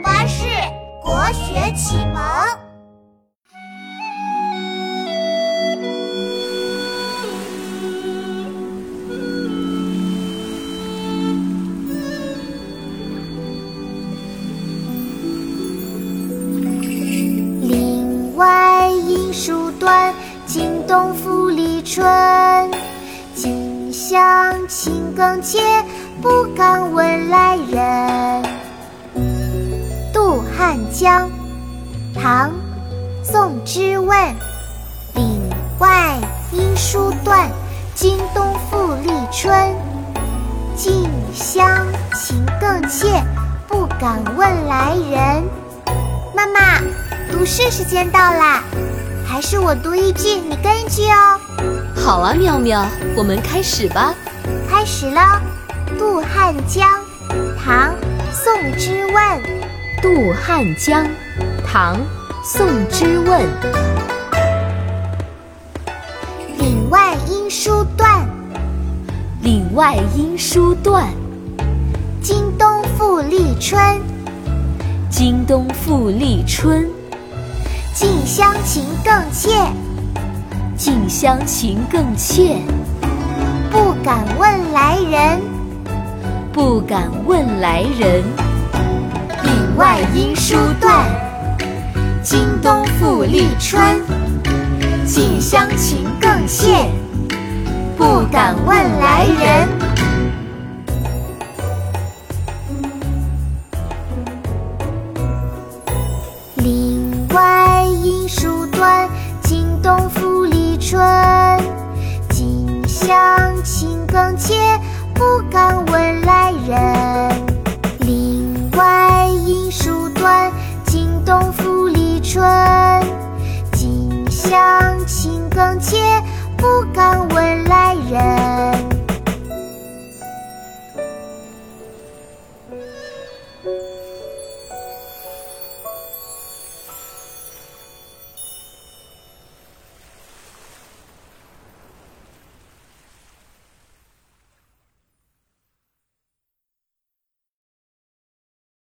巴士国学启蒙。林外音书断，惊动复离春。近乡情更切，不敢问来江，唐·宋之问。岭外音书断，经冬复历春。近乡情更怯，不敢问来人。妈妈，读诗时间到啦，还是我读一句，你跟一句哦。好啊，妙妙，我们开始吧。开始了，《渡汉江》，唐·宋之问。渡汉江，唐·宋之问。岭外音书断，岭外音书断。经冬复历春，经冬复历春。近乡情更怯，近乡情更怯。不敢问来人，不敢问来人。外音书断，今冬复立春。近乡情更怯，不敢问来人。更切，不敢问